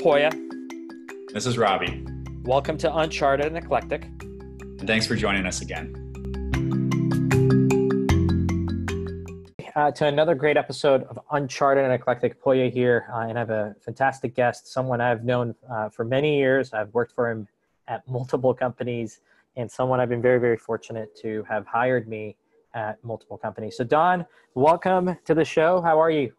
Poya. This is Robbie. Welcome to Uncharted and Eclectic. And thanks for joining us again. Uh, to another great episode of Uncharted and Eclectic. Poya here, uh, and I have a fantastic guest, someone I've known uh, for many years. I've worked for him at multiple companies, and someone I've been very, very fortunate to have hired me at multiple companies. So, Don, welcome to the show. How are you?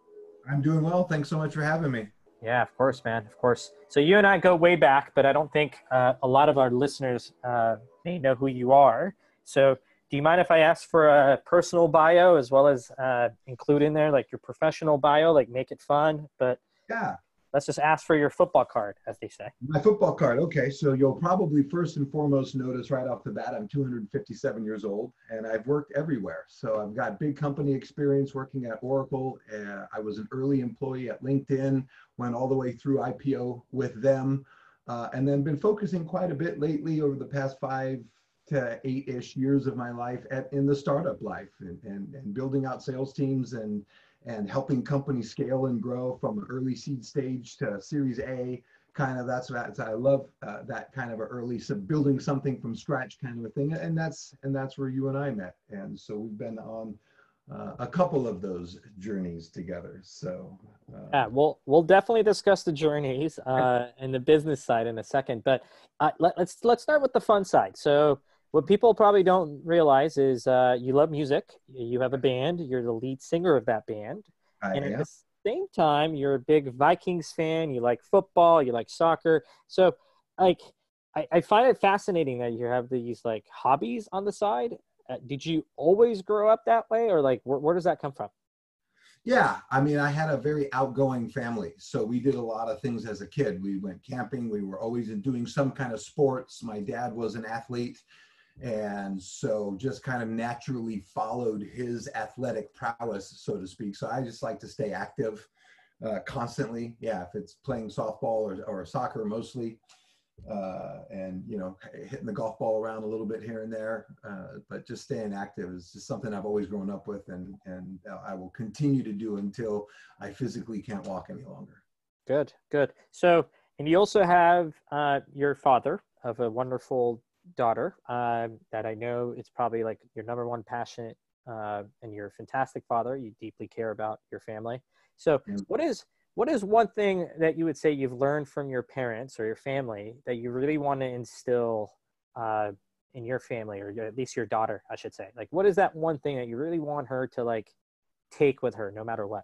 I'm doing well. Thanks so much for having me. Yeah, of course, man. Of course. So you and I go way back, but I don't think uh, a lot of our listeners uh, may know who you are. So do you mind if I ask for a personal bio as well as uh, include in there like your professional bio, like make it fun? But yeah, let's just ask for your football card, as they say. My football card. Okay, so you'll probably first and foremost notice right off the bat, I'm 257 years old, and I've worked everywhere. So I've got big company experience working at Oracle. Uh, I was an early employee at LinkedIn, went all the way through IPO with them, uh, and then been focusing quite a bit lately over the past five to eight-ish years of my life at in the startup life and, and, and building out sales teams and and helping companies scale and grow from early seed stage to Series A. Kind of that's what I love uh, that kind of a early so building something from scratch kind of a thing, and that's and that's where you and I met, and so we've been on uh, a couple of those journeys together. So uh, yeah, we'll we'll definitely discuss the journeys uh, and the business side in a second, but uh, let, let's let's start with the fun side. So what people probably don't realize is uh, you love music. You have a band. You're the lead singer of that band, I and am. at the same time, you're a big Vikings fan. You like football. You like soccer. So, like, I, I find it fascinating that you have these like hobbies on the side. Uh, did you always grow up that way, or like, where, where does that come from? Yeah, I mean, I had a very outgoing family. So we did a lot of things as a kid. We went camping. We were always doing some kind of sports. My dad was an athlete and so just kind of naturally followed his athletic prowess so to speak. So i just like to stay active uh, constantly. Yeah if it's playing softball or, or soccer mostly uh, and you know hitting the golf ball around a little bit here and there uh, but just staying active is just something i've always grown up with and and i will continue to do until i physically can't walk any longer. Good good. So and you also have uh, your father of a wonderful daughter um, that I know it's probably like your number one passionate uh, and you're a fantastic father. You deeply care about your family. So, what is what is one thing that you would say you've learned from your parents or your family that you really want to instill uh, in your family, or at least your daughter, I should say? Like, what is that one thing that you really want her to like take with her, no matter what?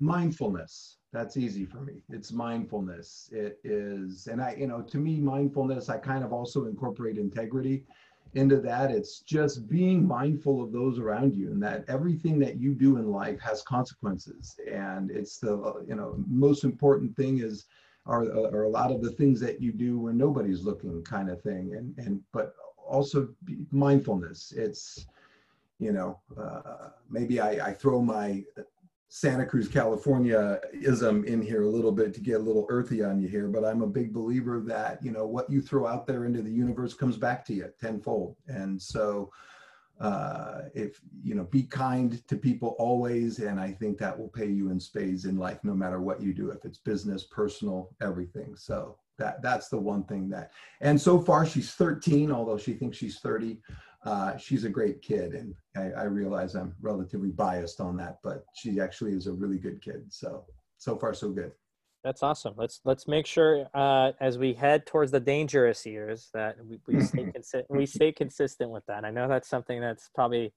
Mindfulness. That's easy for me. It's mindfulness. It is and i you know to me mindfulness i kind of also incorporate integrity into that. It's just being mindful of those around you and that everything that you do in life has consequences. And it's the you know most important thing is are, are a lot of the things that you do when nobody's looking kind of thing. And and but also mindfulness. It's you know uh, maybe I, I throw my Santa Cruz, California ism in here a little bit to get a little earthy on you here, but I'm a big believer that, you know, what you throw out there into the universe comes back to you tenfold. And so, uh, if, you know, be kind to people always. And I think that will pay you in spades in life, no matter what you do, if it's business, personal, everything. So that, that's the one thing that, and so far she's 13, although she thinks she's 30 uh, she's a great kid, and I, I, realize I'm relatively biased on that, but she actually is a really good kid. So so far so good. That's awesome. Let's let's make sure uh, as we head towards the dangerous years that we, we stay consi- we stay consistent with that. I know that's something that's probably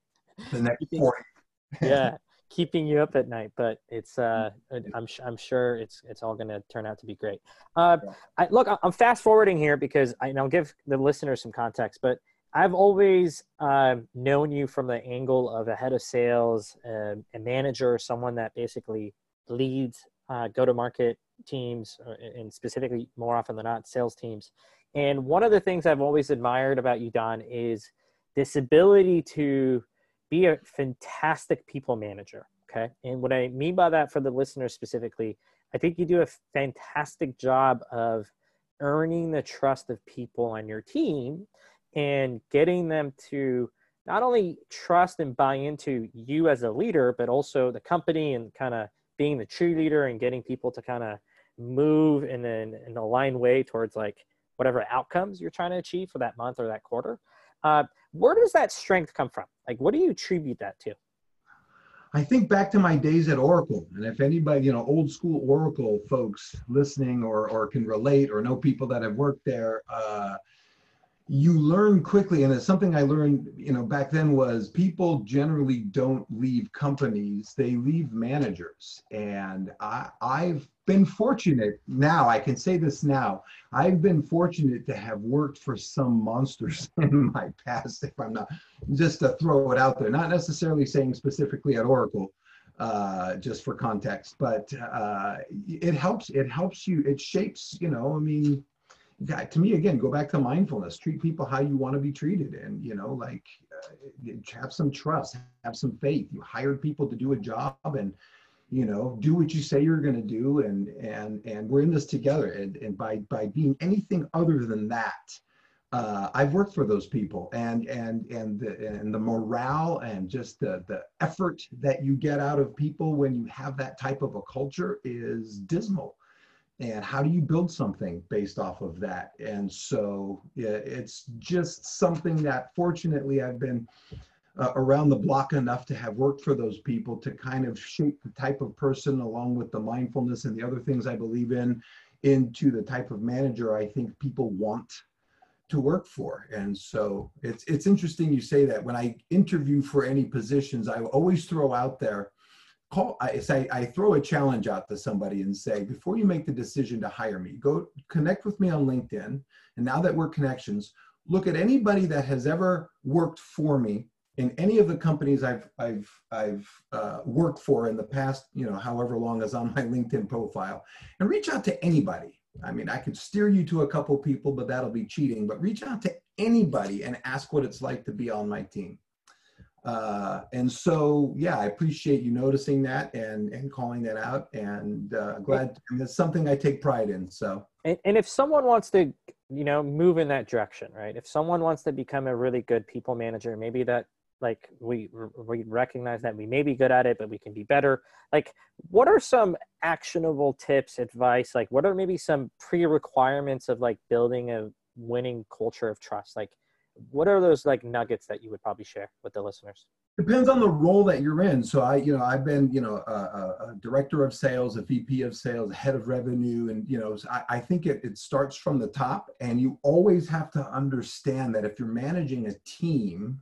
the next keeping, yeah, keeping you up at night, but it's uh, I'm I'm sure it's it's all going to turn out to be great. Uh, I, look, I'm fast forwarding here because I, I'll give the listeners some context, but I've always um, known you from the angle of a head of sales, um, a manager, someone that basically leads uh, go-to-market teams, uh, and specifically more often than not, sales teams. And one of the things I've always admired about you, Don, is this ability to be a fantastic people manager. Okay, and what I mean by that for the listeners specifically, I think you do a fantastic job of earning the trust of people on your team and getting them to not only trust and buy into you as a leader, but also the company and kind of being the cheerleader and getting people to kind of move in an, an aligned way towards like whatever outcomes you're trying to achieve for that month or that quarter. Uh, where does that strength come from? Like, what do you attribute that to? I think back to my days at Oracle, and if anybody, you know, old school Oracle folks listening or or can relate or know people that have worked there, uh, you learn quickly, and it's something I learned, you know, back then was people generally don't leave companies; they leave managers, and I I've been fortunate now i can say this now i've been fortunate to have worked for some monsters in my past if i'm not just to throw it out there not necessarily saying specifically at oracle uh, just for context but uh, it helps it helps you it shapes you know i mean to me again go back to mindfulness. Treat people how you want to be treated and you know like uh, have some trust have some faith. You hired people to do a job and you know do what you say you're going to do and and and we're in this together. And, and by by being anything other than that uh, I've worked for those people. And and and the and the morale and just the the effort that you get out of people when you have that type of a culture is dismal. And how do you build something based off of that? And so yeah, it's just something that fortunately I've been uh, around the block enough to have worked for those people to kind of shape the type of person along with the mindfulness and the other things I believe in into the type of manager I think people want to work for. And so it's it's interesting you say that when I interview for any positions, I always throw out there call I say I throw a challenge out to somebody and say before you make the decision to hire me, go connect with me on LinkedIn. And now that we're connections, look at anybody that has ever worked for me in any of the companies I've I've I've uh, worked for in the past, you know, however long is on my LinkedIn profile, and reach out to anybody. I mean, I could steer you to a couple people, but that'll be cheating. But reach out to anybody and ask what it's like to be on my team. Uh, and so, yeah, I appreciate you noticing that and and calling that out. And uh, glad mean, it's something I take pride in. So, and, and if someone wants to, you know, move in that direction, right? If someone wants to become a really good people manager, maybe that like we we recognize that we may be good at it but we can be better like what are some actionable tips advice like what are maybe some pre-requirements of like building a winning culture of trust like what are those like nuggets that you would probably share with the listeners depends on the role that you're in so i you know i've been you know a, a director of sales a vp of sales head of revenue and you know i, I think it, it starts from the top and you always have to understand that if you're managing a team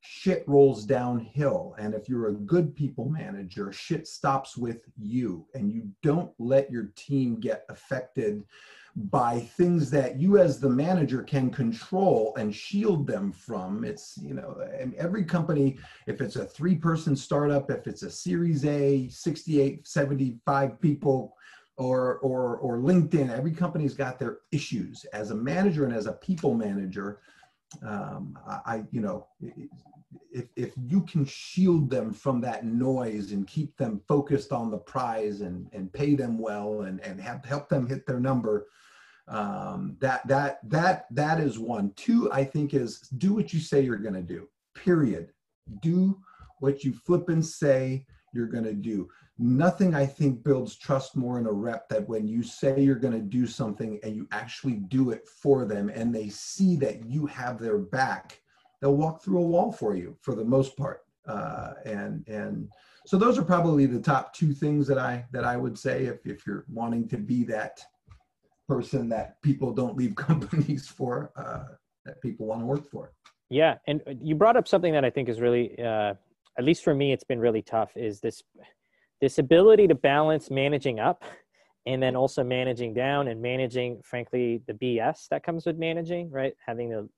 shit rolls downhill. And if you're a good people manager, shit stops with you and you don't let your team get affected by things that you as the manager can control and shield them from. It's you know every company if it's a three person startup if it's a series a 68 75 people or or or linkedin every company's got their issues. As a manager and as a people manager um, I, you know, if, if you can shield them from that noise and keep them focused on the prize and, and pay them well and, and have, help them hit their number, um, that, that, that, that is one. Two, I think is do what you say you're going to do, period. Do what you flip and say you're going to do nothing I think builds trust more in a rep that when you say you're going to do something and you actually do it for them and they see that you have their back, they'll walk through a wall for you for the most part. Uh, and and so those are probably the top two things that I that I would say if if you're wanting to be that person that people don't leave companies for uh, that people want to work for. Yeah, and you brought up something that I think is really, uh, at least for me, it's been really tough. Is this this ability to balance managing up and then also managing down and managing frankly the bs that comes with managing right having to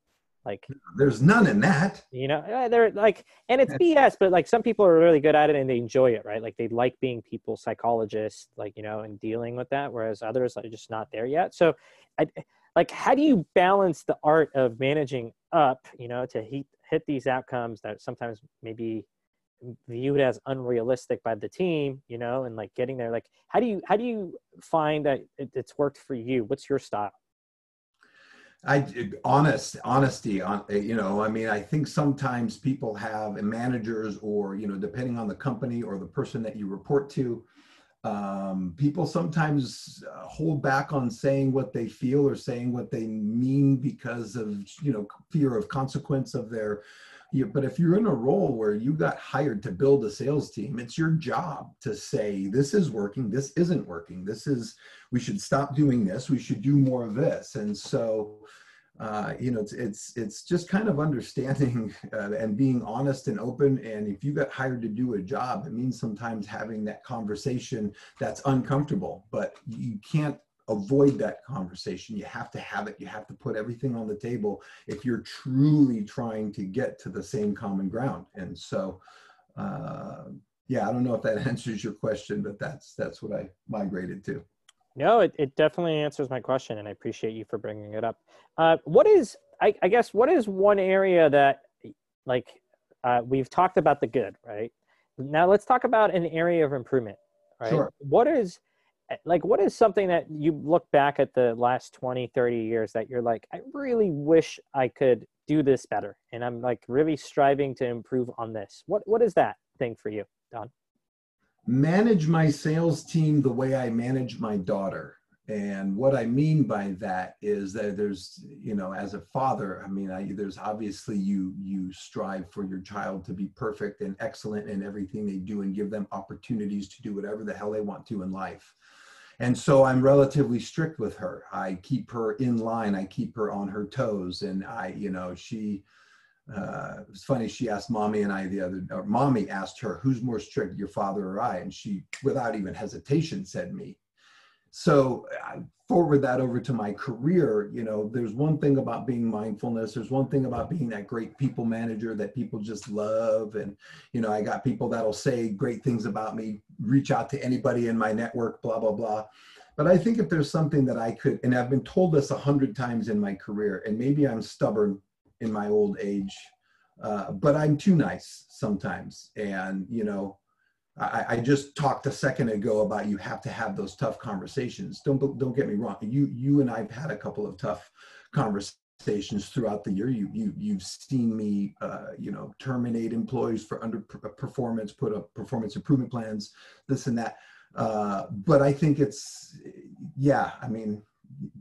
like there's none in that. you know uh, they're like and it's bs but like some people are really good at it and they enjoy it right? Like they like being people psychologists like you know and dealing with that whereas others are just not there yet. So I, like how do you balance the art of managing up you know to hit, hit these outcomes that sometimes maybe viewed as unrealistic by the team you know and like getting there? Like how do you how do you find that it, it's worked for you? What's your style I honest honesty on you know I mean I think sometimes people have managers or you know depending on the company or the person that you report to um, people sometimes uh, hold back on saying what they feel or saying what they mean because of you know fear of consequence of their you, but if you're in a role where you got hired to build a sales team it's your job to say this is working this isn't working this is we should stop doing this we should do more of this and so uh, you know, it's it's it's just kind of understanding uh, and being honest and open. And if you got hired to do a job, it means sometimes having that conversation that's uncomfortable, but you can't avoid that conversation. You have to have it. You have to put everything on the table if you're truly trying to get to the same common ground. And so, uh, yeah, I don't know if that answers your question, but that's that's what I migrated to. No, it, it definitely answers my question, and I appreciate you for bringing it up. Uh, what is, I, I, guess, what is one area that, like, uh, we've talked about the good, right? Now let's talk about an area of improvement, right? Sure. What is, like, what is something that you look back at the last 20, 30 years that you're like, I really wish I could do this better, and I'm like really striving to improve on this. What What is that thing for you, Don? manage my sales team the way I manage my daughter. And what I mean by that is that there's, you know, as a father, I mean, I, there's obviously you you strive for your child to be perfect and excellent in everything they do, and give them opportunities to do whatever the hell they want to in life. And so I'm relatively strict with her. I keep her in line. I keep her on her toes, and I, you know, she uh, it was funny. She asked mommy and I the other, or mommy asked her, "Who's more strict, your father or I?" And she, without even hesitation, said me. So I forward that over to my career. You know, there's one thing about being mindfulness. There's one thing about being that great people manager that people just love. And you know, I got people that'll say great things about me. Reach out to anybody in my network. Blah blah blah. But I think if there's something that I could, and I've been told this a hundred times in my career, and maybe I'm stubborn in my old age. Uh, but I'm too nice sometimes. And, you know, I, I, just talked a second ago about you have to have those tough conversations. Don't don't get me wrong. You you and I've had a couple of tough conversations throughout the year. You you you've seen me, uh, you know, terminate employees for underperformance, put up performance improvement plans, this and that. Uh, but I think it's yeah. I mean,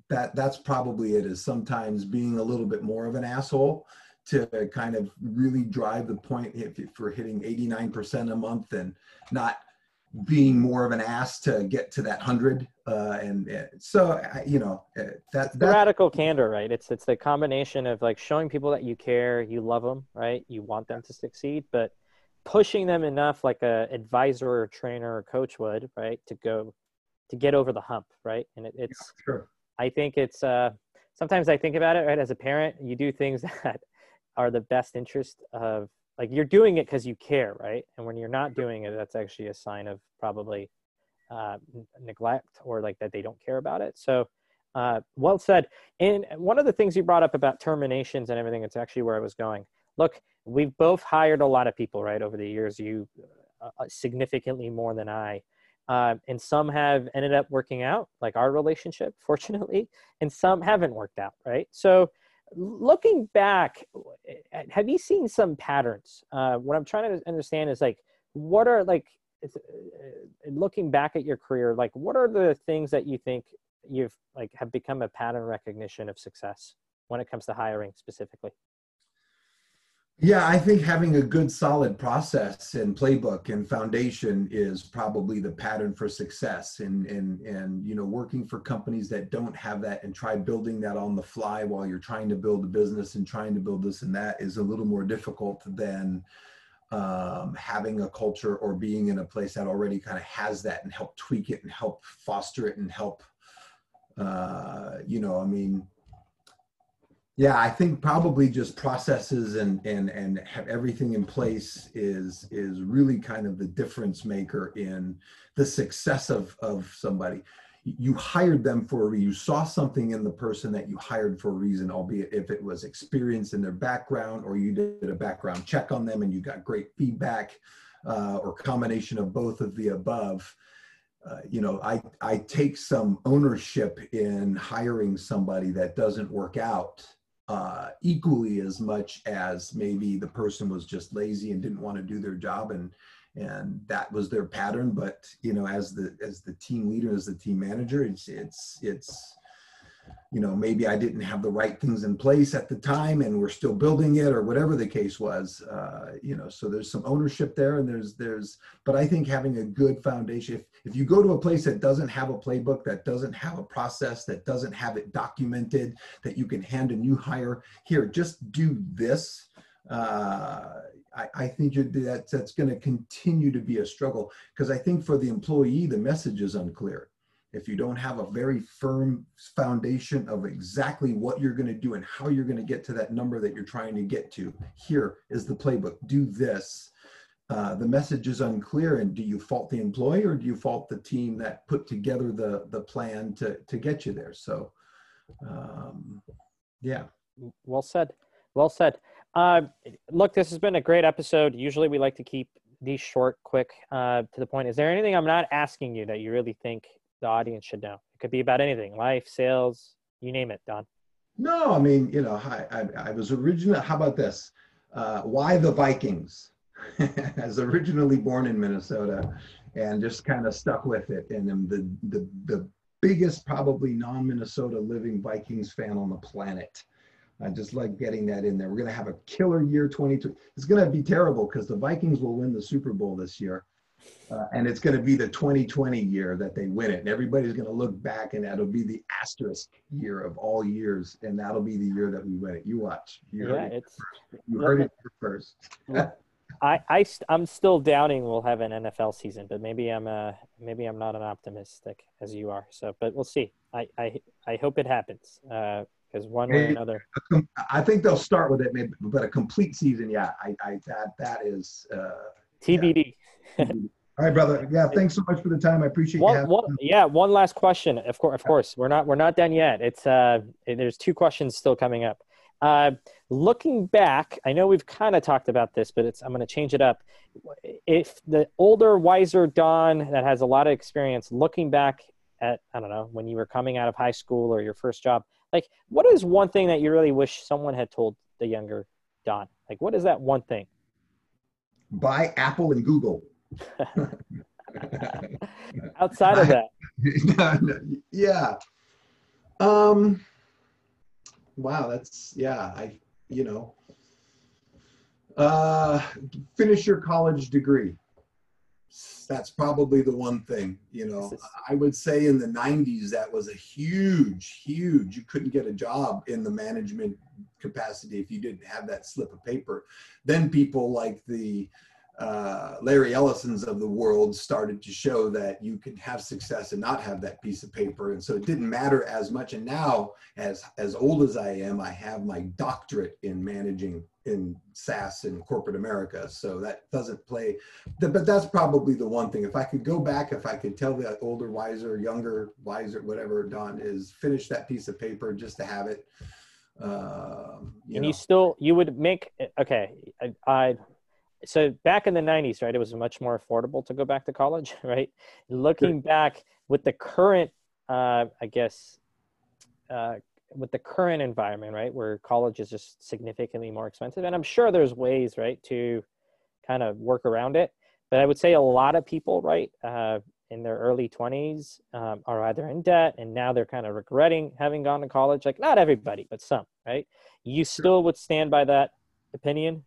that that's probably it is sometimes being a little bit more of an asshole to kind of really drive the point if, if we're hitting 89% a month and not being more of an ass to get to that hundred uh, and, and so you know uh, that, that radical candor right? It's it's the combination of like showing people that you care you love them right? You want them to succeed but pushing them enough like a advisor or trainer or coach would right to go to get over the hump right? And it, it's yeah, sure. I think it's uh, sometimes I think about it right? As a parent. You do things that are the best interest of like you're doing it because you care, right? And when you're not doing it, that's actually a sign of probably uh, neglect or like that they don't care about it. So uh, well said. And one of the things you brought up about terminations and everything, it's actually where I was going. Look, we've both hired a lot of people, right, over the years. You uh, significantly more than I. Uh, and some have ended up working out, like our relationship, fortunately, and some haven't worked out, right? So, looking back, eh, have you seen some patterns? Uh, what I'm trying to understand is like, what are like, uh, looking back at your career, like, what are the things that you think you've like have become a pattern recognition of success when it comes to hiring specifically? Yeah, I think having a good solid process and playbook and foundation is probably the pattern for success. And and and you know, working for companies that don't have that and try building that on the fly while you're trying to build a business and trying to build this and that is a little more difficult than um, having a culture or being in a place that already kind of has that and help tweak it and help foster it and help uh, you know, I mean, yeah, I think probably just processes and and and have everything in place is is really kind of the difference maker in the success of of somebody. You hired them for you saw something in the person that you hired for a reason, albeit if it was experience in their background or you did a background check on them and you got great feedback uh, or combination of both of the above. Uh, you know, I, I take some ownership in hiring somebody that doesn't work out uh, equally as much as maybe the person was just lazy and didn't want to do their job and and that was their pattern. But you know, as the as the team leader, as the team manager, it's it's it's you know maybe i didn't have the right things in place at the time and we're still building it or whatever the case was uh, you know so there's some ownership there and there's there's but i think having a good foundation if, if you go to a place that doesn't have a playbook that doesn't have a process that doesn't have it documented that you can hand a new hire here just do this uh, I, I, think that that's going to continue to be a struggle because I think for the employee the message is unclear if you don't have a very firm foundation of exactly what you're going to do and how you're going to get to that number that you're trying to get to, here is the playbook. Do this. Uh, the message is unclear, and do you fault the employee or do you fault the team that put together the the plan to to get you there? So, um, yeah. Well said. Well said. Uh, look, this has been a great episode. Usually, we like to keep these short, quick, uh, to the point. Is there anything I'm not asking you that you really think the audience should know? It could be about anything, life, sales, you name it, Don. No, I mean, you know, I, I, I was originally, how about this? Uh, why the Vikings? As originally born in Minnesota and just kind of stuck with it. And I'm the, the, the biggest, probably non Minnesota living Vikings fan on the planet. I just like getting that in there. We're going to have a killer year 22. It's going to be terrible because the Vikings will win the Super Bowl this year. Uh, and it's going to be the 2020 year that they win it. And everybody's going to look back, and that'll be the asterisk year of all years, and that'll be the year that we win it. You watch. You yeah, it it's. First. You heard it first. I, I I'm still doubting we'll have an NFL season, but maybe I'm uh maybe I'm not an optimistic as you are. So, but we'll see. I I, I hope it happens because uh, one way or another. I think they'll start with it, maybe, but a complete season, yeah. I, I that that is uh, TBD. Yeah. All right, brother. Yeah, thanks so much for the time. I appreciate one, one, yeah, one last question. Of course, of course, we're not we're not done yet. It's uh, there's two questions still coming up. Uh, looking back, I know we've kind of talked about this, but it's I'm going to change it up. If the older, wiser Don that has a lot of experience, looking back at I don't know when you were coming out of high school or your first job, like what is one thing that you really wish someone had told the younger Don? Like what is that one thing? Buy Apple and Google. Outside of that. yeah. Um wow, that's yeah, I you know uh finish your college degree. That's probably the one thing, you know. I would say in the 90s that was a huge huge you couldn't get a job in the management capacity if you didn't have that slip of paper. Then people like the uh, Larry Ellison's of the world started to show that you can have success and not have that piece of paper. And so it didn't matter as much. And now, as, as old as I am, I have my doctorate in managing in SaaS in corporate America. So that doesn't play, but that's probably the one thing. If I could go back, if I could tell the older, wiser, younger, wiser, whatever Don is, finish that piece of paper just to have it. Um, you and know. you still, you would make, okay, I, I so back in the 90s right it was much more affordable to go back to college right? Looking back with the current uh, i guess uh, with the current environment right where college is just significantly more expensive and i'm sure there's ways right to kind of work around it but i would say a lot of people right uh, in their early 20s um, are either in debt and now they're kind of regretting having gone to college like not everybody but some right? You still would stand by that opinion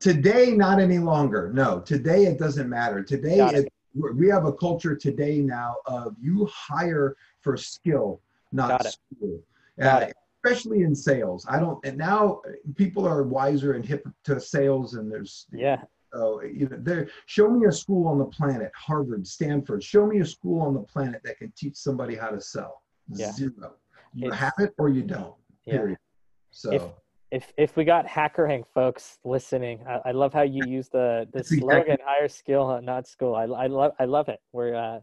Today, not any longer. No, today it doesn't matter. Today, it. It, we have a culture today now of you hire for skill, not school. Uh, especially in sales. I don't, and now people are wiser and hip to sales, and there's yeah. So you know, there. Show me a school on the planet, Harvard, Stanford. Show me a school on the planet that can teach somebody how to sell. Yeah. Zero. You it's, have it or you don't. Yeah. Period. So. If, if if we got HackerRank folks listening I, I love how you use the the slogan hire skill not school. I, I love i love it. Where uh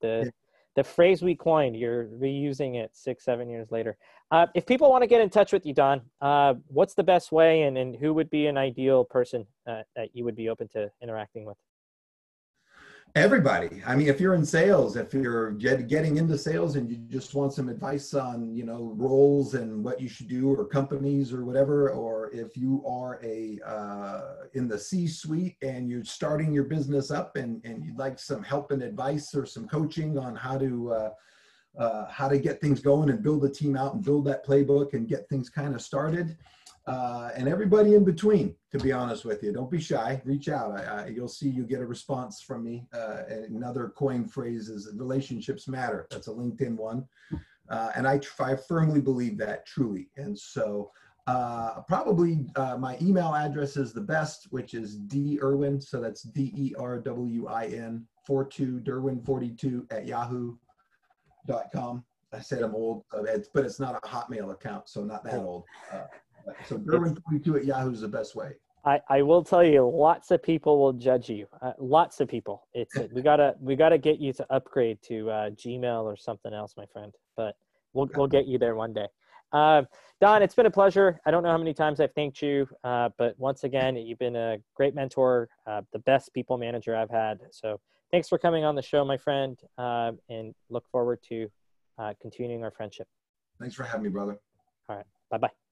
the yeah. the phrase we coined you're reusing it six seven years later. Uh, if people want to get in touch with you don uh, what's the best way and, and who would be an ideal person uh, that you would be open to interacting with Everybody. I mean, if you're in sales, if you're get, getting into sales and you just want some advice on, you know, roles and what you should do or companies or whatever, or if you are a uh, in the C-suite and you're starting your business up and, and you'd like some help and advice or some coaching on how to uh, uh, how to get things going and build a team out and build that playbook and get things kind of started uh, and everybody in between. To be honest with you, don't be shy. Reach out. I, I, you'll see you get a response from me. Uh, another coin phrase is relationships matter. That's a LinkedIn one, uh, and I, I firmly believe that truly. And so. Uh, probably uh, my email address is the best, which is D Erwin. So that's D E R W I N 42 Derwin 42 at yahoo.com. I said I'm old, but it's not a Hotmail account, so not that old. Uh, so Derwin42 at Yahoo is the best way. I, I will tell you, lots of people will judge you. Uh, lots of people. It's we gotta we gotta get you to upgrade to uh, Gmail or something else, my friend. But we'll we'll get you there one day. Uh, Don, it's been a pleasure. I don't know how many times I've thanked you, uh, but once again, you've been a great mentor, uh, the best people manager I've had. So thanks for coming on the show, my friend, uh, and look forward to continuing our friendship. Thanks for having me, brother. All right. Bye bye.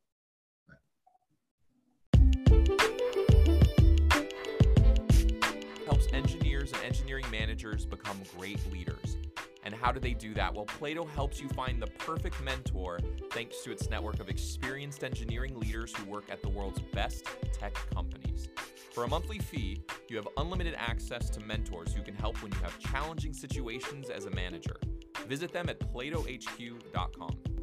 And engineering managers become great leaders. And how do they do that? Well, Plato helps you find the perfect mentor thanks to its network of experienced engineering leaders who work at the world's best tech companies. For a monthly fee, you have unlimited access to mentors who can help when you have challenging situations as a manager. Visit them at platohq.com.